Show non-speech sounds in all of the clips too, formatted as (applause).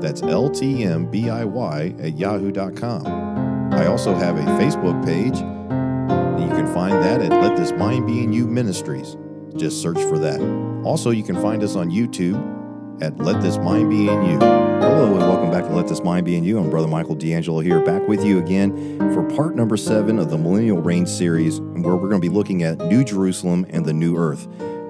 That's ltmbiy at yahoo.com. I also have a Facebook page. You can find that at Let This Mind Be in You Ministries. Just search for that. Also, you can find us on YouTube at Let This Mind Be in You. Hello, and welcome back to Let This Mind Be in You. I'm Brother Michael D'Angelo here, back with you again for part number seven of the Millennial Reign series, where we're going to be looking at New Jerusalem and the New Earth.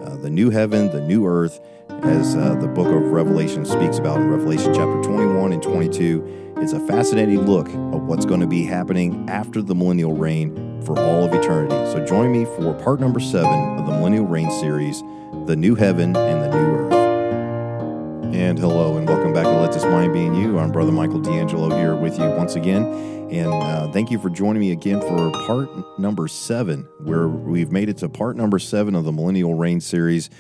Uh, the new heaven, the new earth, as uh, the book of Revelation speaks about in Revelation chapter 21 and 22. It's a fascinating look of what's going to be happening after the millennial reign for all of eternity. So join me for part number seven of the Millennial Reign series, The New Heaven and the New Earth. And hello, and welcome back to Let This Mind Be in You. I'm Brother Michael D'Angelo here with you once again. And uh, thank you for joining me again for part number seven, where we've made it to part number seven of the Millennial Reign series.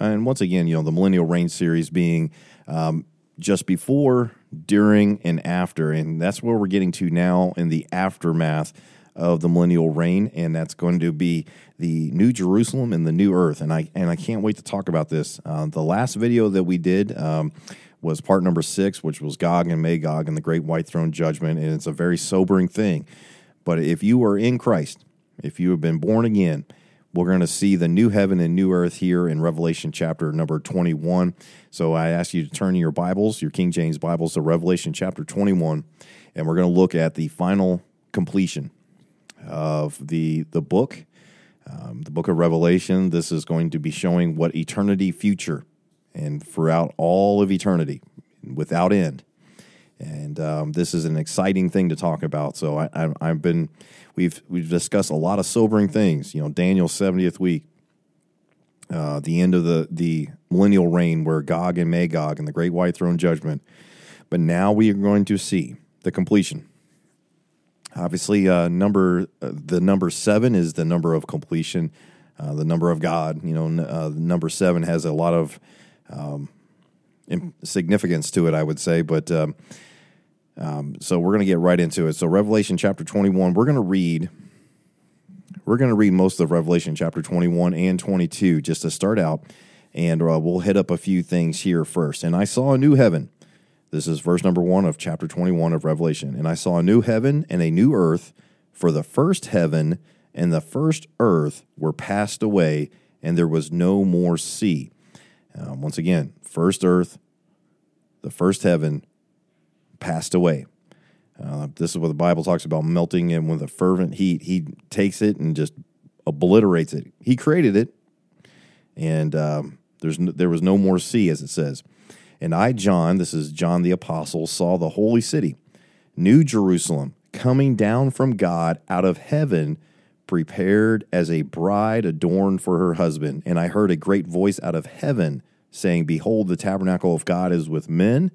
And once again, you know, the Millennial Reign series being um, just before, during, and after. And that's where we're getting to now in the aftermath of the millennial reign, and that's going to be the New Jerusalem and the New Earth. And I and I can't wait to talk about this. Uh, the last video that we did um, was part number six, which was Gog and Magog and the Great White Throne Judgment, and it's a very sobering thing. But if you are in Christ, if you have been born again, we're going to see the new heaven and new earth here in Revelation chapter number 21. So I ask you to turn your Bibles, your King James Bibles, to Revelation chapter 21, and we're going to look at the final completion of the the book, um, the book of Revelation. This is going to be showing what eternity future and throughout all of eternity, without end. And um, this is an exciting thing to talk about. So I, I, I've been, we've we've discussed a lot of sobering things. You know, Daniel's seventieth week, uh, the end of the the millennial reign, where Gog and Magog and the Great White Throne Judgment. But now we are going to see the completion Obviously, uh, number uh, the number seven is the number of completion, uh, the number of God. You know, uh, number seven has a lot of um, significance to it, I would say. But um, um, so we're going to get right into it. So Revelation chapter twenty one, we're going to read. We're going to read most of Revelation chapter twenty one and twenty two just to start out, and uh, we'll hit up a few things here first. And I saw a new heaven this is verse number one of chapter 21 of Revelation. And I saw a new heaven and a new earth, for the first heaven and the first earth were passed away, and there was no more sea. Uh, once again, first earth, the first heaven passed away. Uh, this is what the Bible talks about melting, and with a fervent heat, he takes it and just obliterates it. He created it, and um, there's no, there was no more sea, as it says. And I, John, this is John the Apostle, saw the holy city, New Jerusalem, coming down from God out of heaven, prepared as a bride adorned for her husband. And I heard a great voice out of heaven saying, Behold, the tabernacle of God is with men,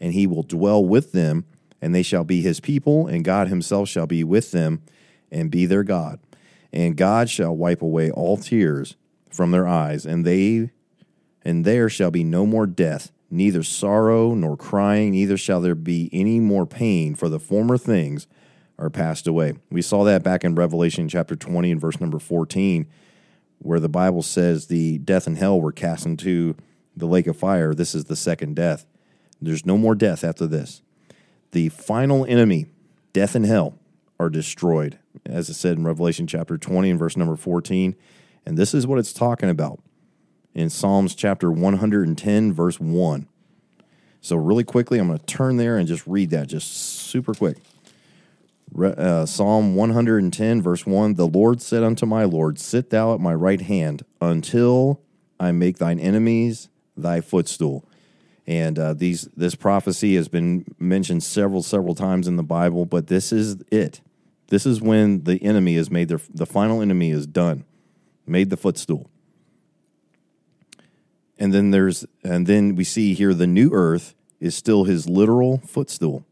and he will dwell with them, and they shall be his people, and God himself shall be with them and be their God. And God shall wipe away all tears from their eyes, and they and there shall be no more death neither sorrow nor crying, neither shall there be any more pain, for the former things are passed away. We saw that back in Revelation chapter 20 and verse number 14, where the Bible says the death and hell were cast into the lake of fire. This is the second death. There's no more death after this. The final enemy, death and hell, are destroyed, as it said in Revelation chapter 20 and verse number 14. And this is what it's talking about in Psalms chapter 110, verse 1. So, really quickly, I'm going to turn there and just read that just super quick. Uh, Psalm 110, verse 1 The Lord said unto my Lord, Sit thou at my right hand until I make thine enemies thy footstool. And uh, these this prophecy has been mentioned several several times in the Bible, but this is it. This is when the enemy is made their the final enemy is done, made the footstool. And then there's and then we see here the new earth is still his literal footstool.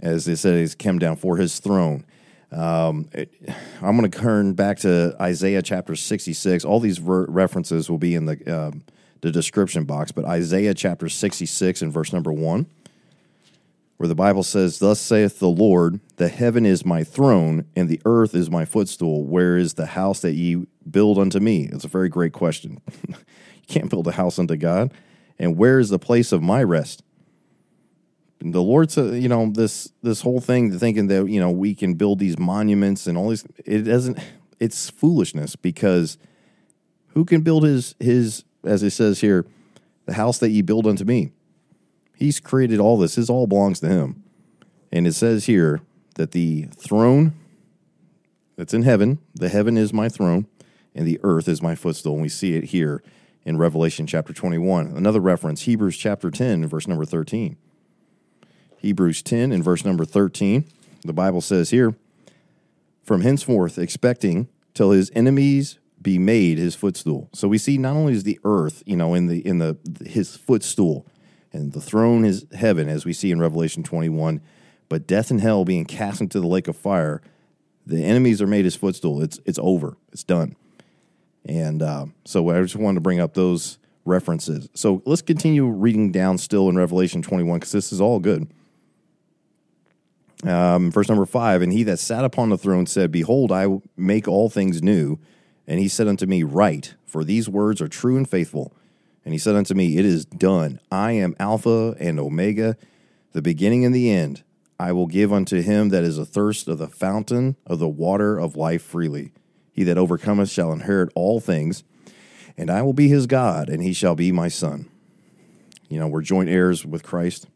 as they said, he's come down for his throne. Um, it, I'm going to turn back to Isaiah chapter 66. All these ver- references will be in the um, the description box, but Isaiah chapter 66 and verse number one, where the Bible says, "Thus saith the Lord: The heaven is my throne, and the earth is my footstool. Where is the house that ye build unto me?" It's a very great question. (laughs) you can't build a house unto God, and where is the place of my rest? the Lord said, you know, this this whole thing, thinking that you know we can build these monuments and all these, it doesn't. It's foolishness because who can build his his as it says here, the house that ye build unto me? He's created all this. This all belongs to him, and it says here that the throne that's in heaven, the heaven is my throne, and the earth is my footstool. And we see it here in Revelation chapter 21. Another reference, Hebrews chapter 10, verse number 13. Hebrews 10 and verse number 13. The Bible says here, From henceforth expecting till his enemies be made his footstool. So we see not only is the earth, you know, in the in the his footstool, and the throne is heaven, as we see in Revelation 21, but death and hell being cast into the lake of fire, the enemies are made his footstool. It's it's over. It's done. And uh, so I just wanted to bring up those references. So let's continue reading down still in Revelation 21 because this is all good. Um, verse number five, and he that sat upon the throne said, Behold, I make all things new. And he said unto me, Write, for these words are true and faithful. And he said unto me, It is done. I am Alpha and Omega, the beginning and the end. I will give unto him that is athirst of the fountain of the water of life freely. He that overcometh shall inherit all things, and I will be his God, and he shall be my son. You know, we're joint heirs with Christ.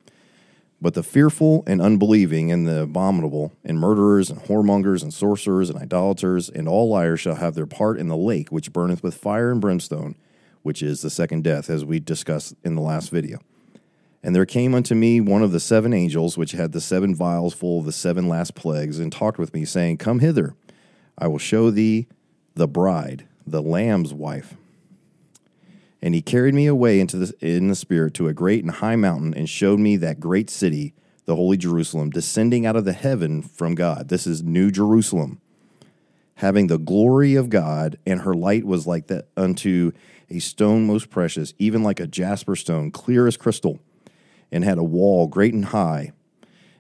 But the fearful and unbelieving and the abominable, and murderers and whoremongers and sorcerers and idolaters and all liars shall have their part in the lake which burneth with fire and brimstone, which is the second death, as we discussed in the last video. And there came unto me one of the seven angels, which had the seven vials full of the seven last plagues, and talked with me, saying, Come hither, I will show thee the bride, the Lamb's wife. And he carried me away into the, in the spirit to a great and high mountain and showed me that great city, the holy Jerusalem, descending out of the heaven from God. This is New Jerusalem, having the glory of God, and her light was like that unto a stone most precious, even like a jasper stone, clear as crystal, and had a wall great and high,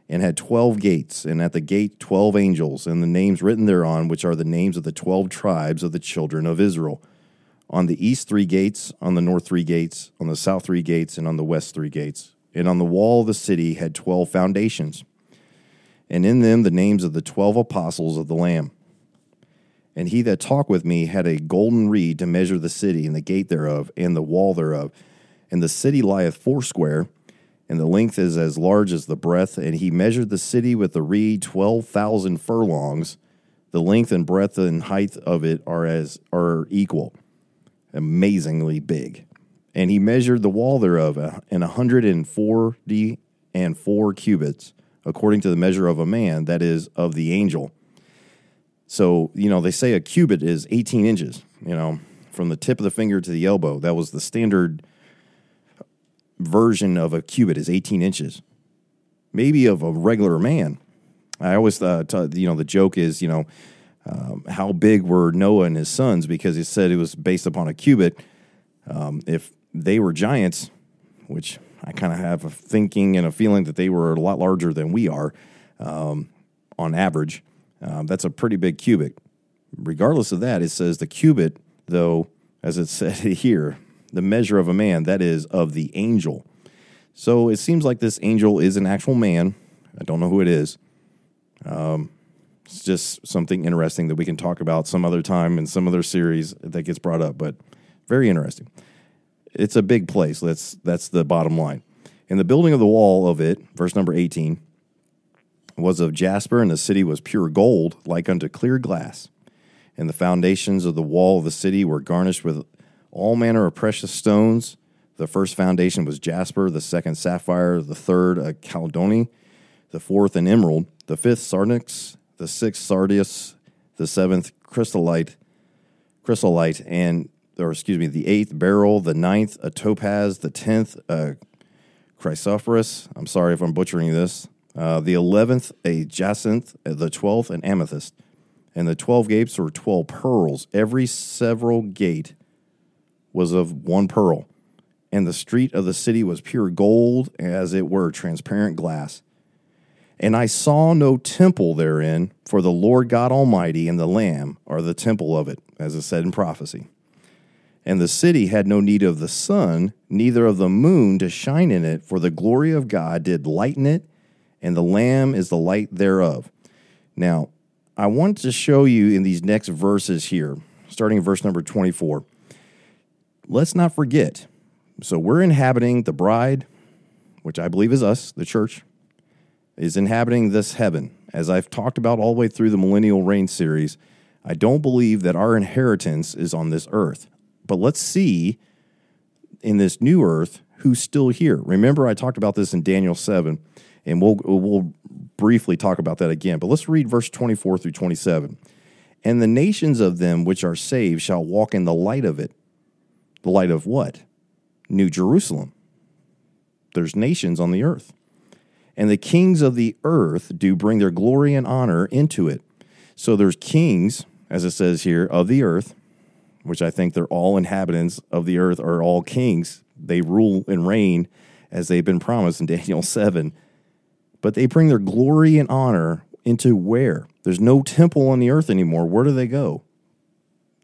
and had twelve gates, and at the gate twelve angels, and the names written thereon, which are the names of the twelve tribes of the children of Israel on the east three gates, on the north three gates, on the south three gates, and on the west three gates. And on the wall of the city had twelve foundations, and in them the names of the twelve apostles of the Lamb. And he that talked with me had a golden reed to measure the city, and the gate thereof, and the wall thereof. And the city lieth foursquare, and the length is as large as the breadth. And he measured the city with the reed twelve thousand furlongs. The length and breadth and height of it are as are equal amazingly big. And he measured the wall thereof in a hundred and forty and four cubits, according to the measure of a man, that is, of the angel. So, you know, they say a cubit is 18 inches, you know, from the tip of the finger to the elbow. That was the standard version of a cubit is 18 inches. Maybe of a regular man. I always thought, you know, the joke is, you know, um, how big were Noah and his sons because he said it was based upon a cubit. Um, if they were giants, which I kind of have a thinking and a feeling that they were a lot larger than we are um, on average, um, that's a pretty big cubit. Regardless of that, it says the cubit, though, as it said (laughs) here, the measure of a man, that is of the angel. So it seems like this angel is an actual man. I don't know who it is. Um, it's just something interesting that we can talk about some other time in some other series that gets brought up, but very interesting. It's a big place. That's that's the bottom line. And the building of the wall of it, verse number 18, was of jasper, and the city was pure gold, like unto clear glass. And the foundations of the wall of the city were garnished with all manner of precious stones. The first foundation was jasper, the second sapphire, the third a chalcedony, the fourth an emerald, the fifth sardonyx, the sixth sardius, the seventh chrysolite, chrysolite, and or excuse me, the eighth beryl, the ninth a topaz, the tenth a chrysoprase. I'm sorry if I'm butchering this. Uh, the eleventh a jacinth, uh, the twelfth an amethyst, and the twelve gates were twelve pearls. Every several gate was of one pearl, and the street of the city was pure gold, as it were transparent glass. And I saw no temple therein, for the Lord God Almighty and the Lamb are the temple of it, as is said in prophecy. And the city had no need of the sun, neither of the moon to shine in it, for the glory of God did lighten it, and the Lamb is the light thereof. Now, I want to show you in these next verses here, starting in verse number 24. Let's not forget. So we're inhabiting the bride, which I believe is us, the church, is inhabiting this heaven. As I've talked about all the way through the Millennial Reign series, I don't believe that our inheritance is on this earth. But let's see in this new earth who's still here. Remember, I talked about this in Daniel 7, and we'll, we'll briefly talk about that again. But let's read verse 24 through 27. And the nations of them which are saved shall walk in the light of it. The light of what? New Jerusalem. There's nations on the earth. And the kings of the earth do bring their glory and honor into it. So there's kings, as it says here, of the earth which I think they're all inhabitants of the earth, are all kings. They rule and reign as they've been promised in (laughs) Daniel 7. But they bring their glory and honor into where? There's no temple on the earth anymore. Where do they go?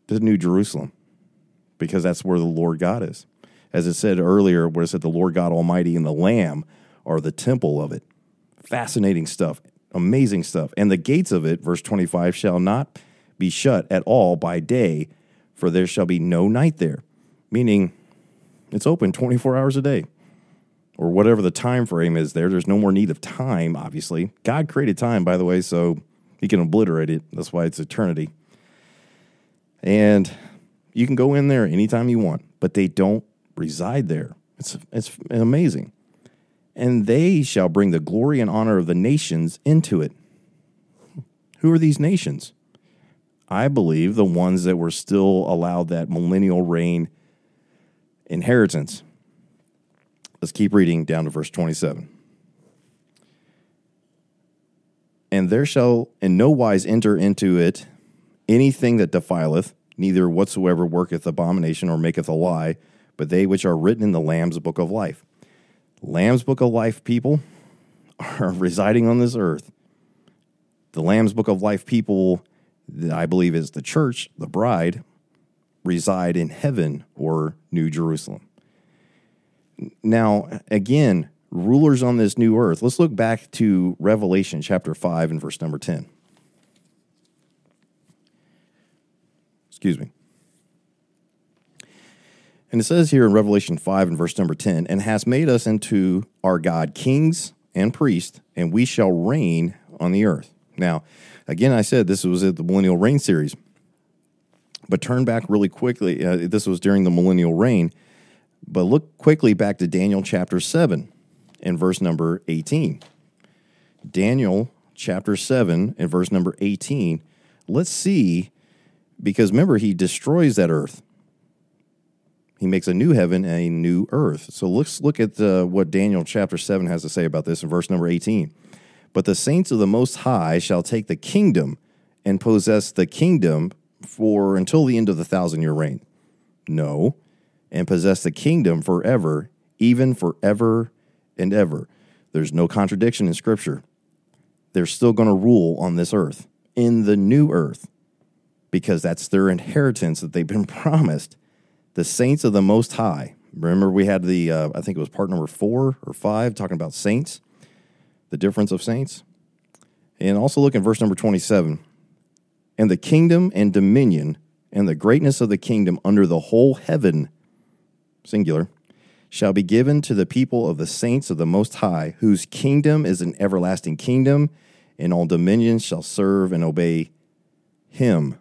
To New Jerusalem, because that's where the Lord God is. As it said earlier, where it said the Lord God Almighty and the Lamb are the temple of it. Fascinating stuff, amazing stuff. And the gates of it, verse 25, shall not be shut at all by day, for there shall be no night there, meaning it's open 24 hours a day or whatever the time frame is there. There's no more need of time, obviously. God created time, by the way, so he can obliterate it. That's why it's eternity. And you can go in there anytime you want, but they don't reside there. It's, it's amazing. And they shall bring the glory and honor of the nations into it. (laughs) Who are these nations? I believe, the ones that were still allowed that millennial reign inheritance. Let's keep reading down to verse 27. And there shall in no wise enter into it anything that defileth, neither whatsoever worketh abomination or maketh a lie, but they which are written in the Lamb's book of life. Lamb's book of life people are (laughs) residing on this earth. The Lamb's book of life people that I believe is the church, the bride, reside in heaven or New Jerusalem. Now, again, rulers on this new earth. Let's look back to Revelation chapter 5 and verse number 10. Excuse me. And it says here in Revelation 5 and verse number 10 and has made us into our God kings and priests, and we shall reign on the earth. Now, Again, I said this was at the Millennial Reign series, but turn back really quickly. Uh, this was during the Millennial Reign, but look quickly back to Daniel chapter 7 and verse number 18. Daniel chapter 7 and verse number 18. Let's see, because remember, he destroys that earth. He makes a new heaven and a new earth. So let's look at uh, what Daniel chapter 7 has to say about this in verse number 18. But the saints of the Most High shall take the kingdom and possess the kingdom for until the end of the thousand year reign. No, and possess the kingdom forever, even forever and ever. There's no contradiction in Scripture. They're still going to rule on this earth, in the new earth, because that's their inheritance that they've been (laughs) promised. The saints of the Most High. Remember, we had the, uh, I think it was part number four or five, talking about saints the difference of saints. And also look in verse number 27. And the kingdom and dominion and the greatness of the kingdom under the whole heaven, singular, shall be given to the people of the saints of the Most High, whose kingdom is an everlasting kingdom, and all dominions shall serve and obey him.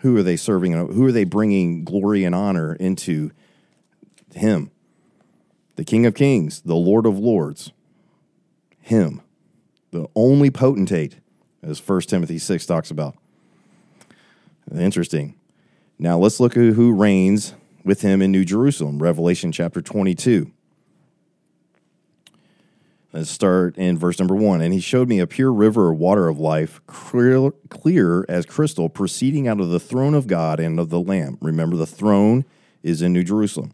Who are they serving? Uh, who are they bringing glory and honor into? Him, the King of Kings, the Lord of Lords him, the only potentate, as 1 Timothy 6 talks about. Interesting. Now let's look at who reigns with him in New Jerusalem, Revelation chapter 22. Let's start in verse number one. And he showed me a pure river of water of life, clear, clear as crystal, proceeding out of the throne of God and of the Lamb. Remember, the throne is in New Jerusalem.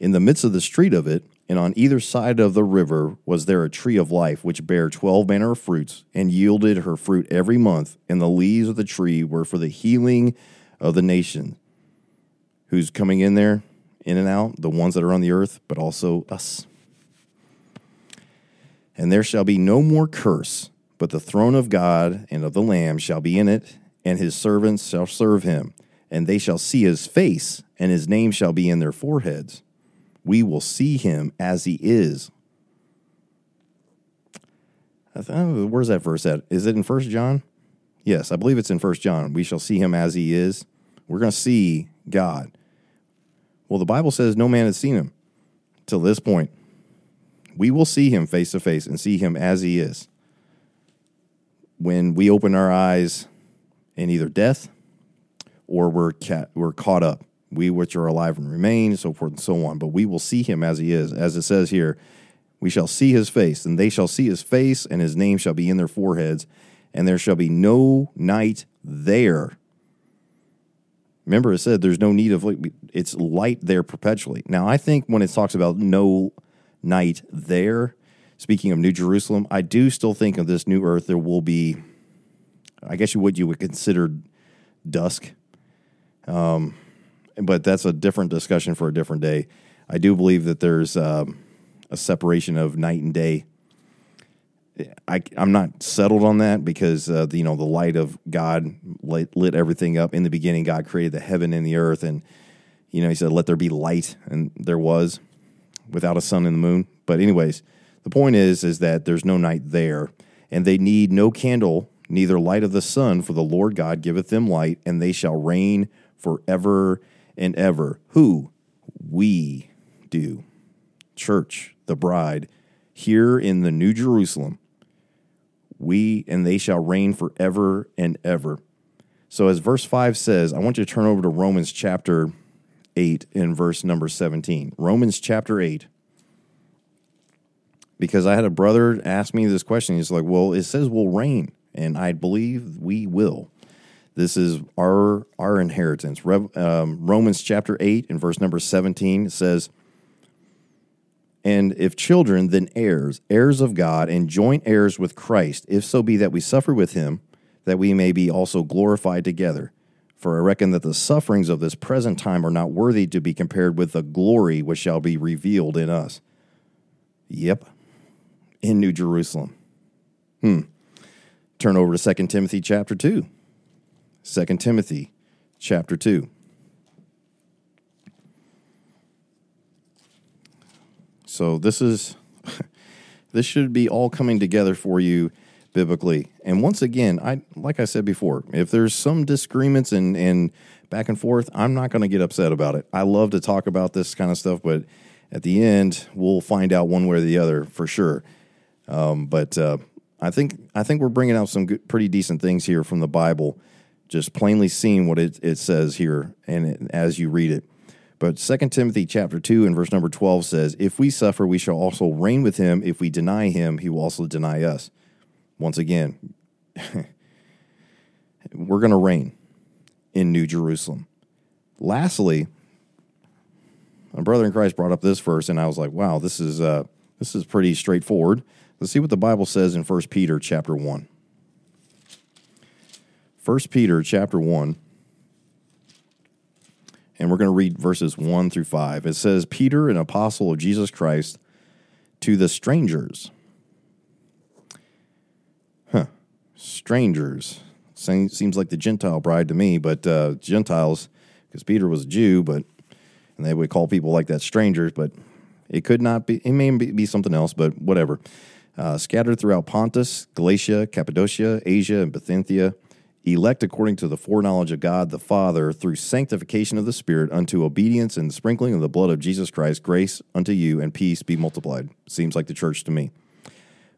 In the midst of the street of it, and on either side of the river, was there a tree of life, which bare twelve manner of fruits, and yielded her fruit every month. And the leaves of the tree were for the healing of the nation. Who's coming in there, in and out? The ones that are on the earth, but also us and there shall be no more curse, but the throne of God and of the Lamb shall be in it, and his servants shall serve him, and they shall see his face, and his name shall be in their foreheads. We will see him as he is. Uh, where's that verse at? Is it in First John? Yes, I believe it's in First John. We shall see him as he is. We're going to see God. Well, the Bible says no man has seen him till this point we will see him face to face and see him as he is when we open our eyes in either death or we're, ca- we're caught up. We which are alive and remain, so forth and so on. But we will see him as he is. As it says here, we shall see his face, and they shall see his face, and his name shall be in their foreheads, and there shall be no night there. Remember, it said there's no need of it's light there perpetually. Now, I think when it talks about no night there. Speaking of New Jerusalem, I do still think of this new earth, there will be, I guess you would you would consider dusk. Um, but that's a different discussion for a different day. I do believe that there's um, a separation of night and day. I, I'm not settled on that because uh, the, you know the light of God lit, lit everything up in the beginning. God created the heaven and the earth, and you know He said, "Let there be light," and there was without a sun and the moon. But anyways, the point is is that there's no night there, and they need no candle, neither light of the sun, for the Lord God giveth them light, and they shall reign forever and ever. Who? We do. Church, the bride, here in the New Jerusalem. We and they shall reign forever and ever. So, as verse 5 says, I want you to turn over to Romans chapter 8 in verse number 17. Romans chapter 8. Because I had a brother ask me this question. He's like, well, it says we'll reign. And I believe we will. This is our our inheritance. um, Romans chapter 8 in verse number 17 says, And if children, then heirs, heirs of God, and joint heirs with Christ, if so be that we suffer with him, that we may be also glorified together. For I reckon that the sufferings of this present time are not worthy to be compared with the glory which shall be revealed in us. Yep, in New Jerusalem. Hmm. Turn over to 2 Timothy chapter 2. 2 Timothy chapter 2. So this is (laughs) this should be all coming together for you biblically. And once again, I like I said before, if there's some disagreements and and back and forth, I'm not going to get upset about it. I love to talk about this kind of stuff, but at the end, we'll find out one way or the other for sure. Um, but uh, I think I think we're bringing out some good, pretty decent things here from the Bible, just plainly seeing what it, it says here and it, as you read it. But 2 Timothy chapter 2 and verse number 12 says, If we suffer, we shall also reign with him. If we deny him, he will also deny us once again, (laughs) we're going to reign in New Jerusalem. Lastly, my brother in Christ brought up this verse, and I was like, "Wow, this is uh, this is pretty straightforward." Let's see what the Bible says in 1 Peter chapter one. 1 Peter chapter one, and we're going to read verses one through five. It says, "Peter, an apostle of Jesus Christ, to the strangers." Strangers. Seems like the Gentile bride to me, but uh, Gentiles, because Peter was a Jew, but and they would call people like that strangers, but it could not be. It may be something else, but whatever. Uh, scattered throughout Pontus, Galatia, Cappadocia, Asia, and Bithynia, elect according to the foreknowledge of God the Father through sanctification of the Spirit unto obedience and sprinkling of the blood of Jesus Christ, grace unto you and peace be multiplied. Seems like the church to me.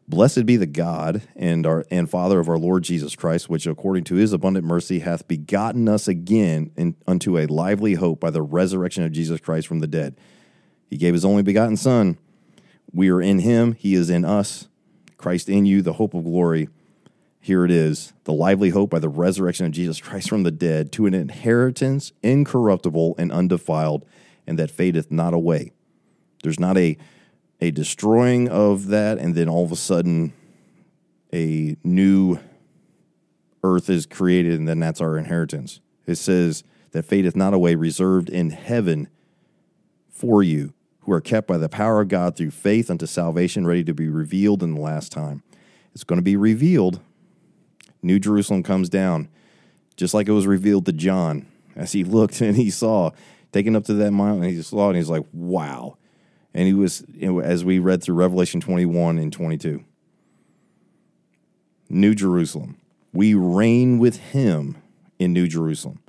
Blessed be the God and our and Father of our Lord Jesus Christ, which according to his abundant mercy hath begotten us again in, unto a lively hope by the resurrection of Jesus Christ from the dead. He gave his only begotten Son. We are in him, he is in us. Christ in you, the hope of glory. Here it is the lively hope by the resurrection of Jesus Christ from the dead to an inheritance incorruptible and undefiled, and that fadeth not away. There's not a, a destroying of that, and then all of a sudden a new earth is created, and then that's our inheritance. It says that fadeth not away, reserved in heaven for you, who are kept by the power of God through faith unto salvation, ready to be revealed in the last time. It's going to be revealed. New Jerusalem comes down, just like it was revealed to John as he (laughs) looked and he saw, taken up to that mountain, he saw and he's like, wow. And he was, as we read through Revelation 21 and 22. New Jerusalem. We reign with him in New Jerusalem.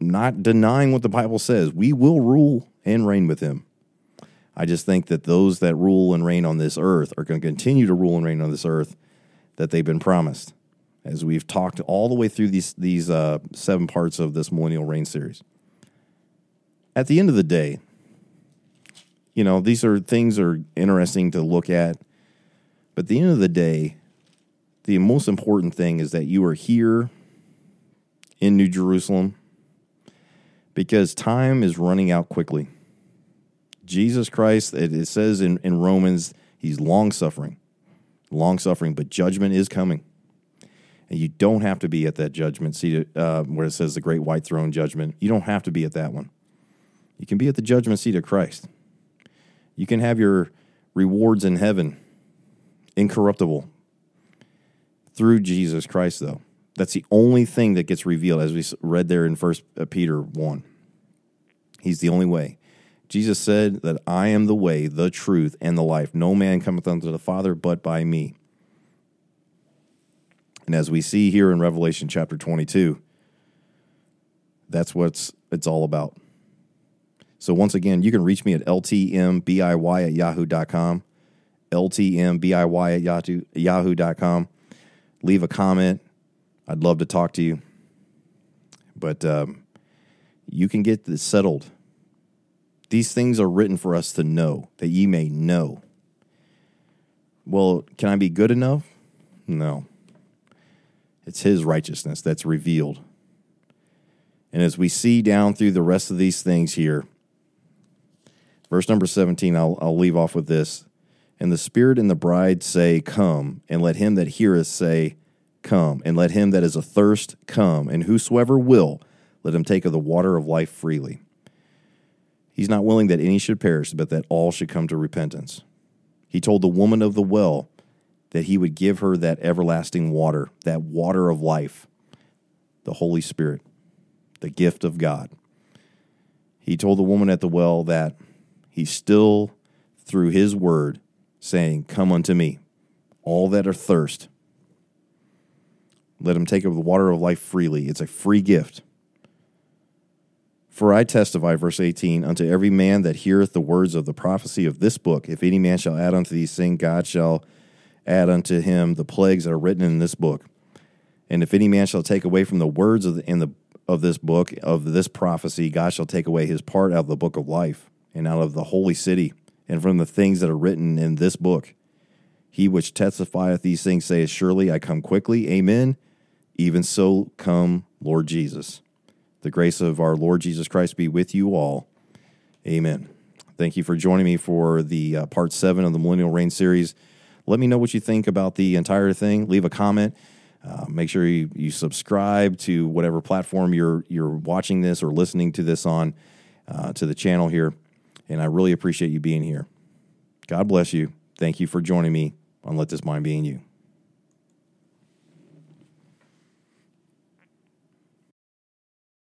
Not denying what the Bible says. We will rule and reign with him. I just think that those that rule and reign on this earth are going to continue to rule and reign on this earth that they've been promised, as we've talked all the way through these these uh, seven parts of this millennial reign series. At the end of the day, you know these are things are interesting to look at, but at the end of the day, the most important thing is that you are here in New Jerusalem because time is running out quickly. Jesus Christ, it, says in, in Romans, he's long suffering, long suffering, but judgment is coming. And you don't have to be at that judgment seat uh, where it says the great white throne judgment. You don't have to be at that one. You can be at the judgment seat of Christ. You can have your rewards in heaven, incorruptible, through Jesus Christ, though. That's the only thing that gets revealed, as we read there in First uh, Peter 1. He's the only way. Jesus said that I am the way, the truth, and the life. No man cometh unto the Father but by me. And as we see here in Revelation chapter 22, that's what it's all about. So once again, you can reach me at ltmbiy at yahoo.com, ltmbiy at yahoo.com. Leave a comment. I'd love to talk to you. But um, you can get this settled. These things are written for us to know, that ye may know. Well, can I be good enough? No. It's His righteousness that's revealed. And as we see down through the rest of these things here, verse number 17, I'll, I'll leave off with this. And the Spirit and the bride say, Come, and let him that heareth say, come, and let him that is athirst come, and whosoever will, let him take of the water of life freely. He's not willing that any should perish, but that all should come to repentance. He told the woman of the well that he would give her that everlasting water, that water of life, the Holy Spirit, the gift of God. He told the woman at the well that he's still, through his word, saying, Come unto me, all that are thirst let him take of the water of life freely. It's a free gift. For I testify, verse 18, unto every man that heareth the words of the prophecy of this book, if any man shall add unto these things, God shall add unto him the plagues that are written in this book. And if any man shall take away from the words of the, in the of this book of this prophecy, God shall take away his part out of the book of life, and out of the holy city, and from the things that are written in this book. He which testifieth these things saith, Surely I come quickly. Amen. Even so, come, Lord Jesus. The grace of our Lord Jesus Christ be with you all. Amen. Thank you for joining me for the uh, part seven of the Millennial Reign series. Let me know what you think about the entire thing. Leave a comment. Uh, make sure you, you subscribe to whatever platform you're you're watching this or listening to this on uh, to the channel here. And I really appreciate you being here. God bless you. Thank you for joining me on Let This Mind Be in You.